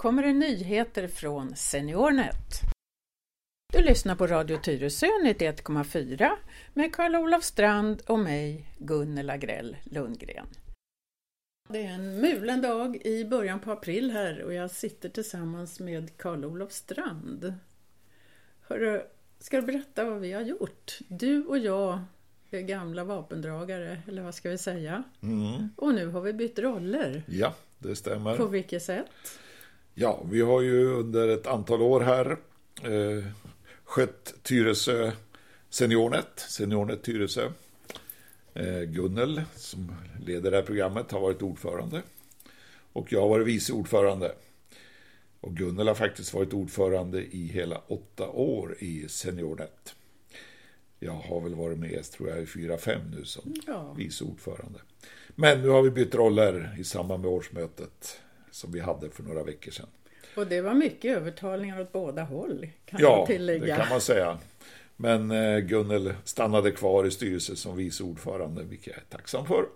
kommer det nyheter från SeniorNet. Du lyssnar på Radio Tyresö 91,4 med Karl-Olof Strand och mig, Gunnel Agrell Lundgren. Det är en mulen dag i början på april här och jag sitter tillsammans med Karl-Olof Strand. Hörru, ska du berätta vad vi har gjort? Du och jag är gamla vapendragare, eller vad ska vi säga? Mm. Och nu har vi bytt roller. Ja, det stämmer. På vilket sätt? Ja, vi har ju under ett antal år här eh, skött Tyresö Seniornet, Seniornet Tyresö. Eh, Gunnel, som leder det här programmet, har varit ordförande. Och jag har varit vice ordförande. Och Gunnel har faktiskt varit ordförande i hela åtta år i Seniornet. Jag har väl varit med, tror jag, i fyra, fem nu som ja. vice ordförande. Men nu har vi bytt roller i samband med årsmötet som vi hade för några veckor sedan. Och det var mycket övertalningar åt båda håll, kan ja, man tillägga. det kan man säga. Men eh, Gunnel stannade kvar i styrelsen som vice ordförande, vilket jag är tacksam för.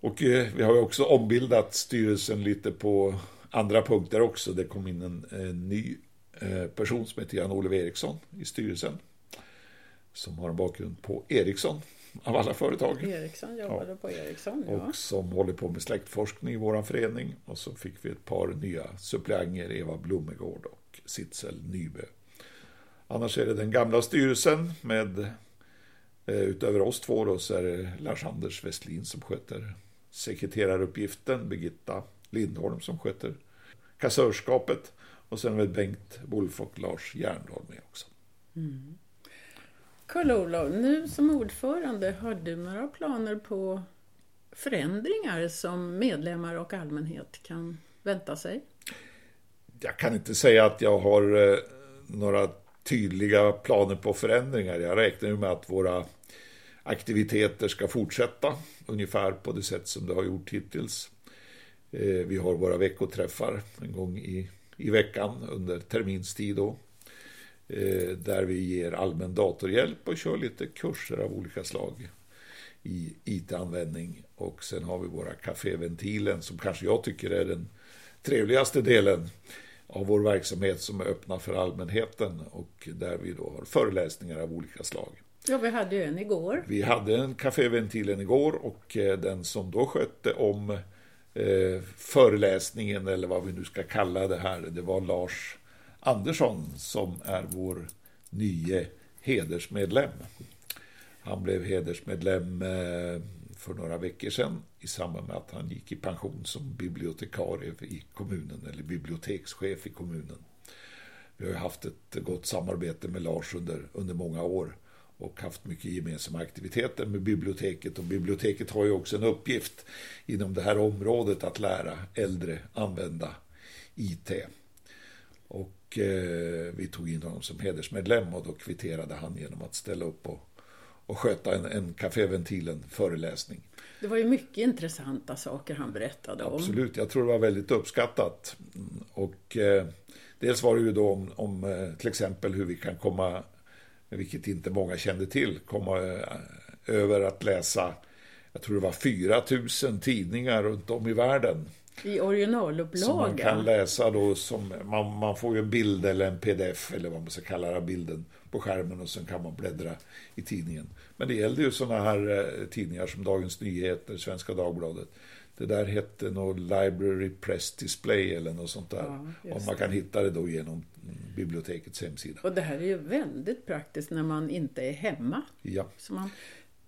Och eh, vi har också ombildat styrelsen lite på andra punkter också. Det kom in en, en ny eh, person som heter Jan-Olof Eriksson i styrelsen. Som har en bakgrund på Ericsson av alla företag. Ericsson jobbade ja. på Ericsson, ja. Och som håller på med släktforskning i vår förening. Och så fick vi ett par nya suppleanter, Eva Blomegård och Sitzel Nybe. Annars är det den gamla styrelsen med eh, utöver oss två då, så är det Lars-Anders Westlin som sköter sekreteraruppgiften, Birgitta Lindholm som sköter kassörskapet och sen är det Bengt Wolf och Lars Järndahl med också. Mm. Karl-Olof, nu som ordförande, har du några planer på förändringar som medlemmar och allmänhet kan vänta sig? Jag kan inte säga att jag har eh, några tydliga planer på förändringar. Jag räknar ju med att våra aktiviteter ska fortsätta ungefär på det sätt som det har gjort hittills. Eh, vi har våra veckoträffar en gång i, i veckan under terminstid då. Eh, där vi ger allmän datorhjälp och kör lite kurser av olika slag i IT-användning. Och sen har vi våra kaféventilen som kanske jag tycker är den trevligaste delen av vår verksamhet som är öppna för allmänheten och där vi då har föreläsningar av olika slag. Ja, vi hade ju en igår. Vi hade en kaféventilen igår och eh, den som då skötte om eh, föreläsningen eller vad vi nu ska kalla det här, det var Lars Andersson som är vår nye hedersmedlem. Han blev hedersmedlem eh, för några veckor sedan i samband med att han gick i pension som bibliotekarie i kommunen eller bibliotekschef i kommunen. Vi har haft ett gott samarbete med Lars under, under många år och haft mycket gemensamma aktiviteter med biblioteket och biblioteket har ju också en uppgift inom det här området att lära äldre använda IT. Och eh, vi tog in honom som hedersmedlem och då kvitterade han genom att ställa upp och, och sköta en, en Caféventilen föreläsning. Det var ju mycket intressanta saker han berättade om. Absolut, jag tror det var väldigt uppskattat. Och eh, dels var det ju då om, om eh, till exempel hur vi kan komma, vilket inte många kände till, komma eh, över att läsa, jag tror det var 4 000 tidningar runt om i världen. I originalupplaga? Som man kan läsa då, som, man, man får ju en bild eller en pdf eller vad man ska kalla det, bilden på skärmen och sen kan man bläddra i tidningen. Men det gällde ju sådana här eh, tidningar som Dagens Nyheter, Svenska Dagbladet. Det där hette nog Library Press Display eller något sånt där. Ja, och man kan hitta det då genom bibliotekets hemsida. Och det här är ju väldigt praktiskt när man inte är hemma. Ja. Som, man,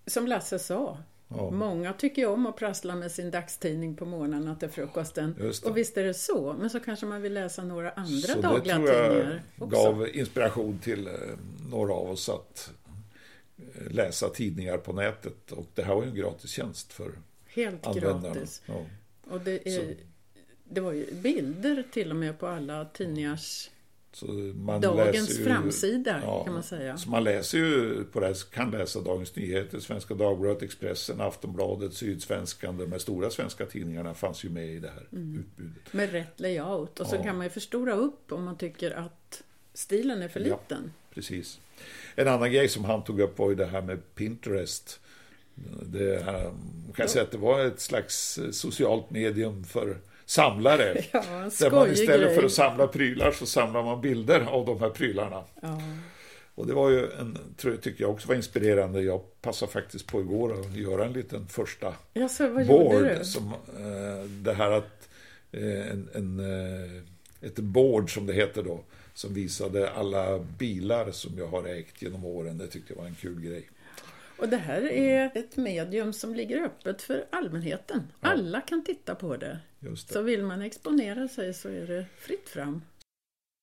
som Lasse sa, Ja. Många tycker om att prassla med sin dagstidning på morgonen till frukosten. Och visst är det så, men så kanske man vill läsa några andra så dagliga tidningar också. Det gav inspiration till eh, några av oss att eh, läsa tidningar på nätet. Och det här var ju en gratis tjänst för Helt användarna. gratis. Ja. Och det, är, det var ju bilder till och med på alla tidningars Dagens ju, framsida ja, kan man säga. Så man läser ju på det kan läsa Dagens Nyheter, Svenska Dagbladet, Expressen, Aftonbladet, Sydsvenskan. De här stora svenska tidningarna fanns ju med i det här mm. utbudet. Med rätt layout. Och så kan man ju förstora upp om man tycker att stilen är för liten. Ja, precis. En annan grej som han tog upp var ju det här med Pinterest. Det, här, kan ja. säga att det var ett slags socialt medium för samlare. Ja, där man istället grej. för att samla prylar så samlar man bilder av de här prylarna. Ja. Och det var ju en, tror jag, tycker jag också var inspirerande. Jag passade faktiskt på igår att göra en liten första Ja, så vad board. du? Som, eh, det här att eh, en, en, eh, ett board som det heter då. Som visade alla bilar som jag har ägt genom åren. Det tyckte jag var en kul grej. Och det här är ett medium som ligger öppet för allmänheten. Alla kan titta på det. Just det. Så vill man exponera sig så är det fritt fram.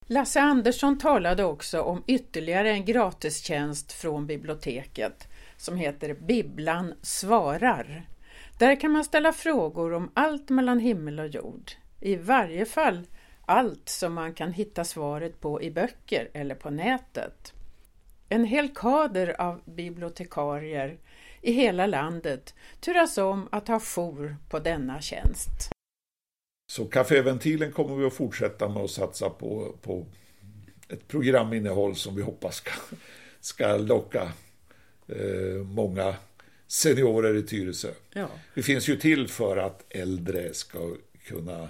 Lasse Andersson talade också om ytterligare en gratistjänst från biblioteket som heter Bibblan svarar. Där kan man ställa frågor om allt mellan himmel och jord. I varje fall allt som man kan hitta svaret på i böcker eller på nätet. En hel kader av bibliotekarier i hela landet turas om att ha jour på denna tjänst. Så Caféventilen kommer vi att fortsätta med att satsa på, på ett programinnehåll som vi hoppas ska, ska locka eh, många seniorer i Tyresö. Ja. Vi finns ju till för att äldre ska kunna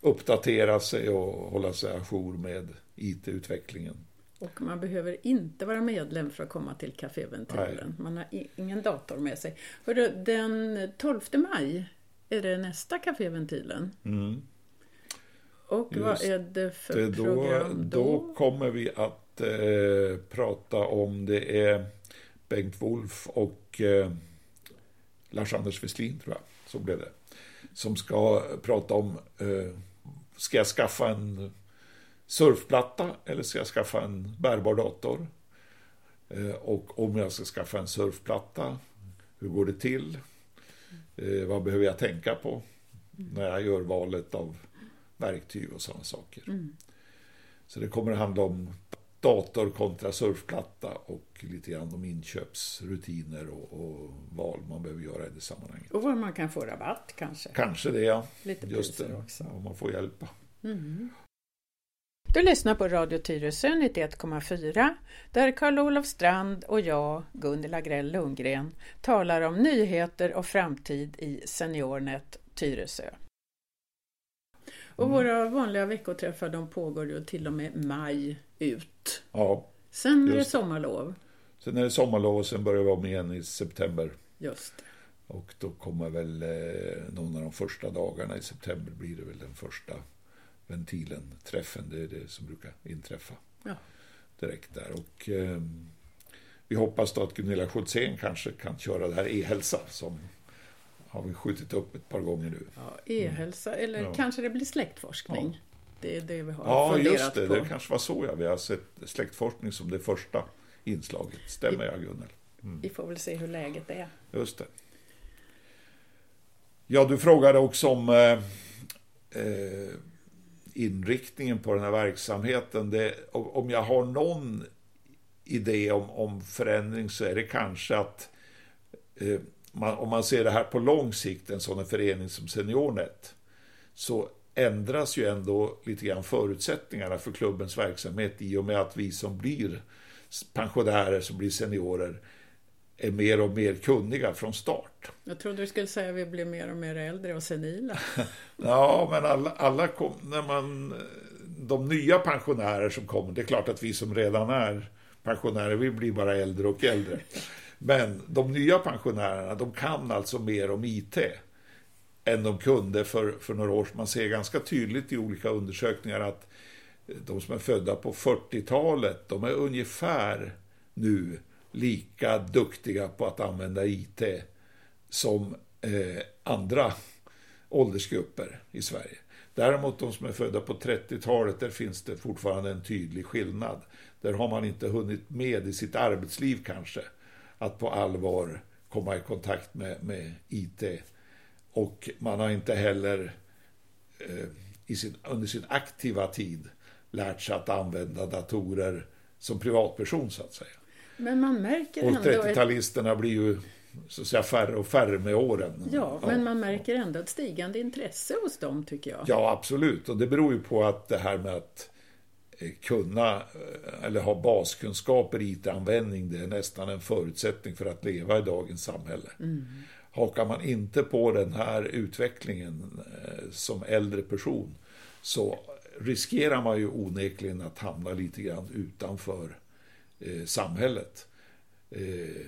uppdatera sig och hålla sig ajour med IT-utvecklingen. Och man behöver inte vara medlem för att komma till Caféventilen. Nej. Man har ingen dator med sig. Hörru, den 12 maj är det nästa Caféventilen. Mm. Och Just vad är det för Det, då, program då? då kommer vi att eh, prata om det är Bengt Wolf och eh, Lars-Anders Westlin tror jag, så blev det. Som ska prata om, eh, ska jag skaffa en surfplatta eller ska jag skaffa en bärbar dator? Eh, och om jag ska skaffa en surfplatta, hur går det till? Eh, vad behöver jag tänka på när jag gör valet av verktyg och sådana saker? Mm. Så det kommer att handla om dator kontra surfplatta och lite grann om inköpsrutiner och, och val man behöver göra i det sammanhanget. Och var man kan få rabatt kanske. Kanske det, ja. Lite Just priser det. också. Om man får hjälp. Mm. Du lyssnar på Radio Tyresö 91,4 där Karl-Olof Strand och jag, Gunilla Grell Lundgren, talar om nyheter och framtid i Seniornet Tyresö. Och Mm. våra vanliga veckoträffar de pågår ju till och med maj ut. Ja, Sen är det sommarlov. sen är det sommarlov och sen börjar vi om igen i september. Just det. Och då kommer väl eh, någon av de första dagarna i september blir det väl den första ventilen, träffen. Det är det som brukar inträffa Ja. direkt där. Och eh, vi hoppas då att Gunilla Schultzén kanske kan köra det här e-hälsa som har vi skjutit upp ett par gånger nu. Ja, e-hälsa eller Ja. kanske det blir släktforskning. Det är det vi har Ja, funderat just det. på. Det kanske var så ja. Vi har sett släktforskning som det första inslaget. Stämmer jag Gunnel? Vi får väl se hur läget är. Just det. Ja, du frågade också om eh, eh, inriktningen på den här verksamheten. Det, om jag har någon idé om, om förändring så är det kanske att eh, man, om man ser det här på lång sikt, en sån förening som Seniornet, så ändras ju ändå lite grann förutsättningarna för klubbens verksamhet i och med att vi som blir pensionärer, som blir seniorer, är mer och mer kunniga från start. Jag trodde du skulle säga att vi blir mer och mer äldre och senila. Ja, men alla, alla kom, när man, de nya pensionärer som kommer, det är klart att vi som redan är pensionärer, vi blir bara äldre och äldre. Men de nya pensionärerna, de kan alltså mer om IT än de kunde för, för några år sedan. Man ser ganska tydligt i olika undersökningar att de som är födda på 40-talet, de är ungefär nu lika duktiga på att använda IT som eh, andra åldersgrupper i Sverige. Däremot de som är födda på 30-talet, där finns det fortfarande en tydlig skillnad. Där har man inte hunnit med i sitt arbetsliv kanske, att på allvar komma i kontakt med, med IT. Och man har inte heller eh, i sin, under sin aktiva tid lärt sig att använda datorer som privatperson så att säga. Men man märker Och ändå... Ett, 30-talisterna blir ju så att säga färre och färre med åren. ja, men man märker ändå ett stigande intresse hos dem tycker jag. Ja, absolut. Och det beror ju på att det här med att eh, kunna eh, eller ha baskunskaper i IT-användning, det är nästan en förutsättning för att leva i dagens samhälle. hakar man inte på den här utvecklingen eh, som äldre person så riskerar man ju onekligen att hamna lite grann utanför eh, samhället. Eh,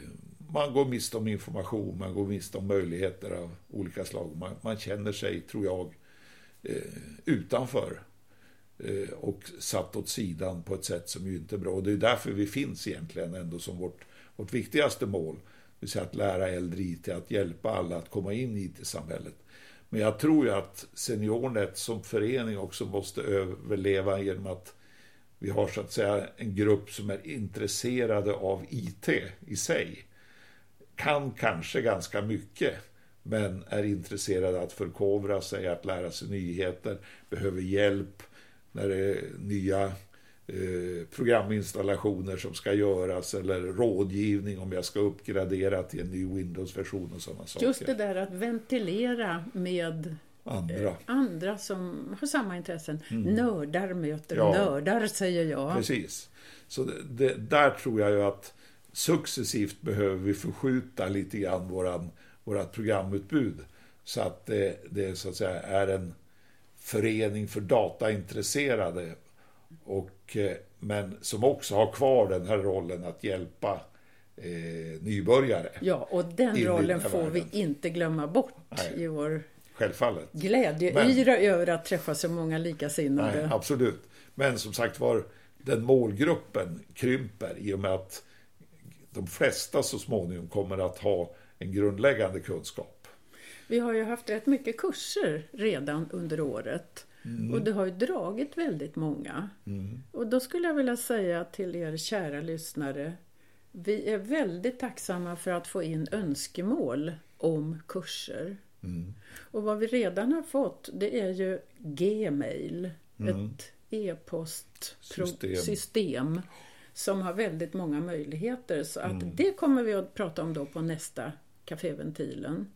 man går miste om information, man går miste om möjligheter av olika slag. Man, man känner sig, tror jag, eh, utanför eh, och satt åt sidan på ett sätt som ju inte är bra. Och det är därför vi finns egentligen ändå som vårt, vårt viktigaste mål. Det vill säga att lära äldre IT, att hjälpa alla att komma in i IT-samhället. Men jag tror ju att SeniorNet som förening också måste överleva genom att vi har så att säga en grupp som är intresserade av IT i sig. Kan kanske ganska mycket, men är intresserade att förkovra sig, att lära sig nyheter, behöver hjälp när det är nya eh, programinstallationer som ska göras eller rådgivning om jag ska uppgradera till en ny Windows-version och sådana saker. Just det där att ventilera med andra. andra som har samma intressen. Mm. Nördar möter Ja. nördar, säger jag. Precis. Så det, det, där tror jag ju att successivt behöver vi förskjuta lite grann våran, vårat programutbud. Så att det, det så att säga är en förening för dataintresserade. Och, eh, men som också har kvar den här rollen att hjälpa eh, nybörjare. Ja, och den rollen får vi världen. inte glömma bort Nej. i vår Självfallet. glädjeyra över att träffa så många likasinnade. Nej, absolut. Men som sagt var, den målgruppen krymper i och med att de flesta så småningom kommer att ha en grundläggande kunskap. Vi har ju haft rätt mycket kurser redan under året. Mm. Och det har ju dragit väldigt många. Och då skulle jag vilja säga till er kära lyssnare. Vi är väldigt tacksamma för att få in önskemål om kurser. Mm. Och vad vi redan har fått det är ju Gmail. Ett e-postsystem. System. System som har väldigt många möjligheter. Så att det kommer vi att prata om då på nästa Caféventilen.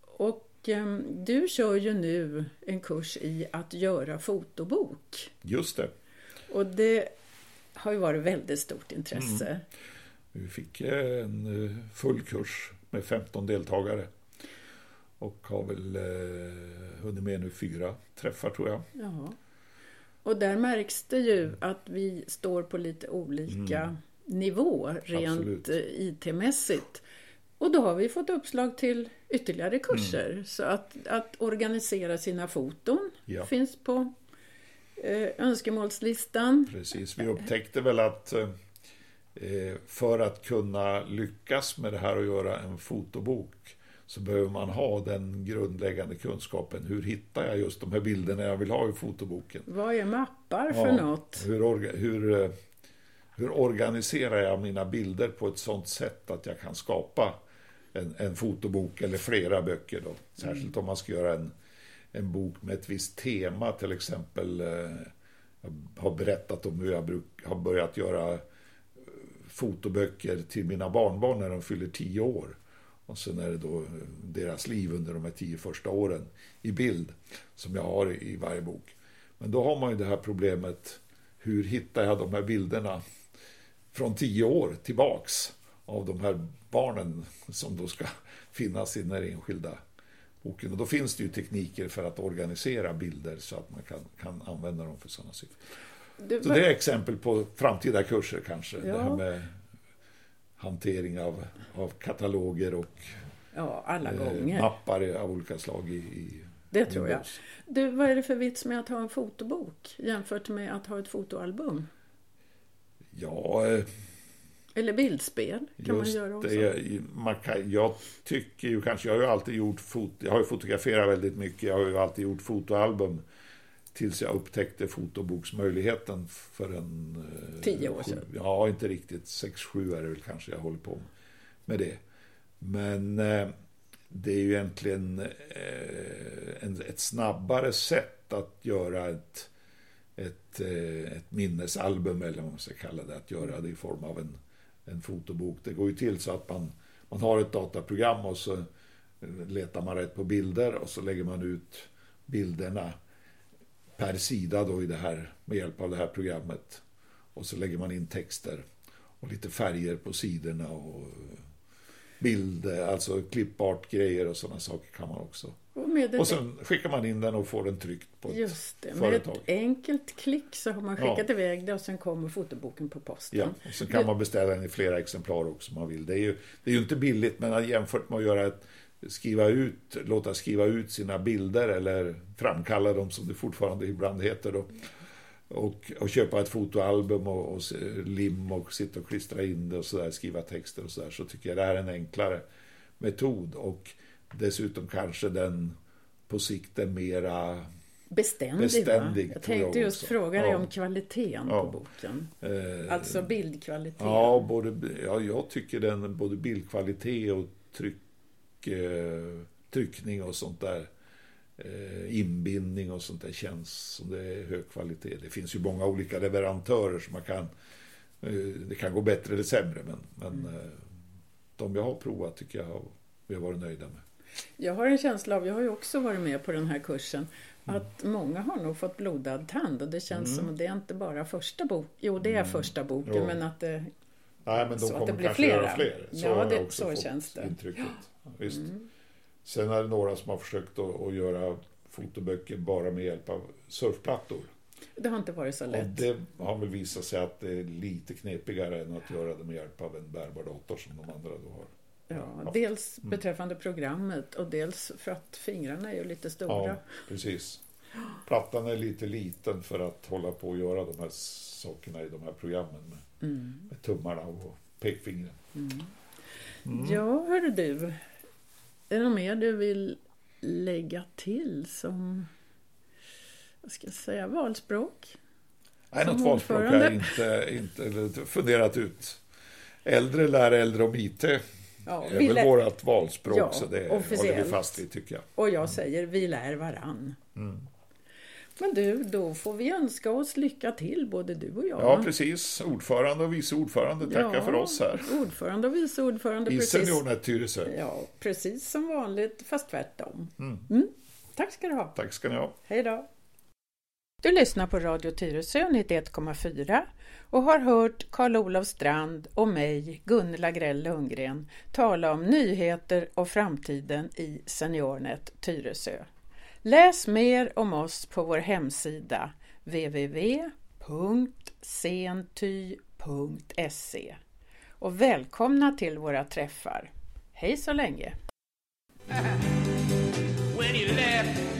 Och ehm, du kör ju nu en kurs i att göra fotobok. Just det. Och det har ju varit väldigt stort intresse. Vi fick eh, en eh, full kurs med 15 deltagare. Och har väl eh, hunnit med nu fyra träffar tror jag. Ja. Och där märks det ju att vi står på lite olika nivå rent eh, IT-mässigt. Och då har vi fått uppslag till ytterligare kurser. Så att, att organisera sina foton Ja. finns på eh, önskemålslistan. Precis, vi upptäckte väl att eh, för att kunna lyckas med det här och göra en fotobok så behöver man ha den grundläggande kunskapen. Hur hittar jag just de här bilderna jag vill ha i fotoboken? Vad är mappar för Ja, något? Hur, orga, hur, eh, hur organiserar jag mina bilder på ett sådant sätt att jag kan skapa en, en fotobok eller flera böcker? Då? Särskilt om man ska göra en, en bok med ett visst tema, till exempel. eh, Jag har berättat om hur jag bruk, har börjat göra eh, fotoböcker till mina barnbarn när de fyller tio år. Och sen är det då eh, deras liv under de här tio första åren i bild som jag har i varje bok. Men då har man ju det här problemet, hur hittar jag de här bilderna från tio år tillbaks av de här barnen som då ska finnas i den här enskilda boken. Och då finns det ju tekniker för att organisera bilder så att man kan, kan använda dem för sådana syften. Du, Så det är exempel på framtida kurser kanske. Ja. Det här med hantering av, av kataloger och ja, alla eh, gånger. mappar av olika slag i, i Det tror jag. Du, vad är det för vits med att ha en fotobok jämfört med att ha ett fotoalbum? Ja, eh, Eller bildspel kan man göra också. det, man kan, jag tycker ju kanske, jag har ju alltid gjort fot, jag har ju fotograferat väldigt mycket, jag har ju alltid gjort fotoalbum tills jag upptäckte fotoboksmöjligheten för en... eh, Tio år sedan. Ja, inte riktigt. Sex, sju är det väl kanske jag håller på med det. Men eh, det är ju egentligen eh, ett snabbare sätt att göra ett, ett, ett minnesalbum, eller vad man ska kalla det, att göra det i form av en, en fotobok. Det går ju till så att man, man har ett dataprogram och så letar man rätt på bilder och så lägger man ut bilderna per sida då i det här, med hjälp av det här programmet. Och så lägger man in texter och lite färger på sidorna och bild, alltså klippart-grejer och sådana saker kan man också. Och, med Och sen skickar man in den och får den tryckt på ett just det, med företag. ett enkelt klick så har man Ja. skickat iväg det och sen kommer fotoboken på posten. Ja, och sen kan man beställa den i flera exemplar också om man vill. Det är ju, det är ju inte billigt, men jämfört med att göra ett, skriva ut, låta skriva ut sina bilder eller framkalla dem som det fortfarande ibland heter då. Och, och köpa ett fotoalbum och, och lim och sitta och klistra in det och sådär, skriva texter och sådär, så tycker jag det här är en enklare metod. Och dessutom kanske den på sikt är mera Beständig, Beständig? Jag tror jag tänkte just fråga dig Ja. om kvaliteten Ja. på boken. eh, Alltså bildkvaliteten. Ja, både, ja, jag tycker den både bildkvalitet och tryck, eh, tryckning och sånt där eh, inbindning och sånt där känns som det är hög kvalitet. Det finns ju många olika leverantörer som man kan eh, det kan gå bättre eller sämre men, men eh, de jag har provat tycker jag har, vi har varit nöjda med. Jag har en känsla av, jag har ju också varit med på den här kursen, Mm. att många har nog fått blodad tand och det känns som att det är inte bara första boken, jo det är första boken Mm. Men att det, Nej, men de Så att kommer det blir kanske flera. göra fler. Så Ja, har jag det- också så fått känns det. intrycket. Visst. Mm. Sen är det några som har försökt att, att göra fotoböcker bara med hjälp av surfplattor. det har inte varit så Och lätt. det har väl visat sig att det är lite knepigare än att göra det med hjälp av en bärbar dator som de andra då har. Ja, dels Mm. beträffande programmet och dels för att fingrarna är ju lite stora. Ja, precis. Plattan är lite liten för att hålla på och göra de här sakerna i de här programmen Mm. med tummarna och pekfingret. Mm. Mm. Ja, hörru du. Är det något mer du vill lägga till som, vad ska jag säga, valspråk? Nej, Som något valspråk har jag inte, inte funderat ut. Äldre lär äldre om IT. Ja, Det är väl lär, vårt valspråk, Ja, så det håller vi officiellt. fast vid tycker jag. och jag säger vi lär varann. Mm. Men du, då får vi önska oss lycka till, både du och jag. Ja, precis. Ordförande och vice ordförande tackar Ja, för oss här. Ordförande och vice ordförande, I Seniornet Tyresö. ja, precis som vanligt, fast tvärtom. Mm. Mm. Tack ska du ha. Tack ska ni ha. Hej då! Du lyssnar på Radio Tyresö 91,4 och har hört Karl-Olof Strand och mig, Gunilla Grell Lundgren, tala om nyheter och framtiden i Seniornet Tyresö. Läs mer om oss på vår hemsida www.senty.se och välkomna till våra träffar. Hej så länge! when you left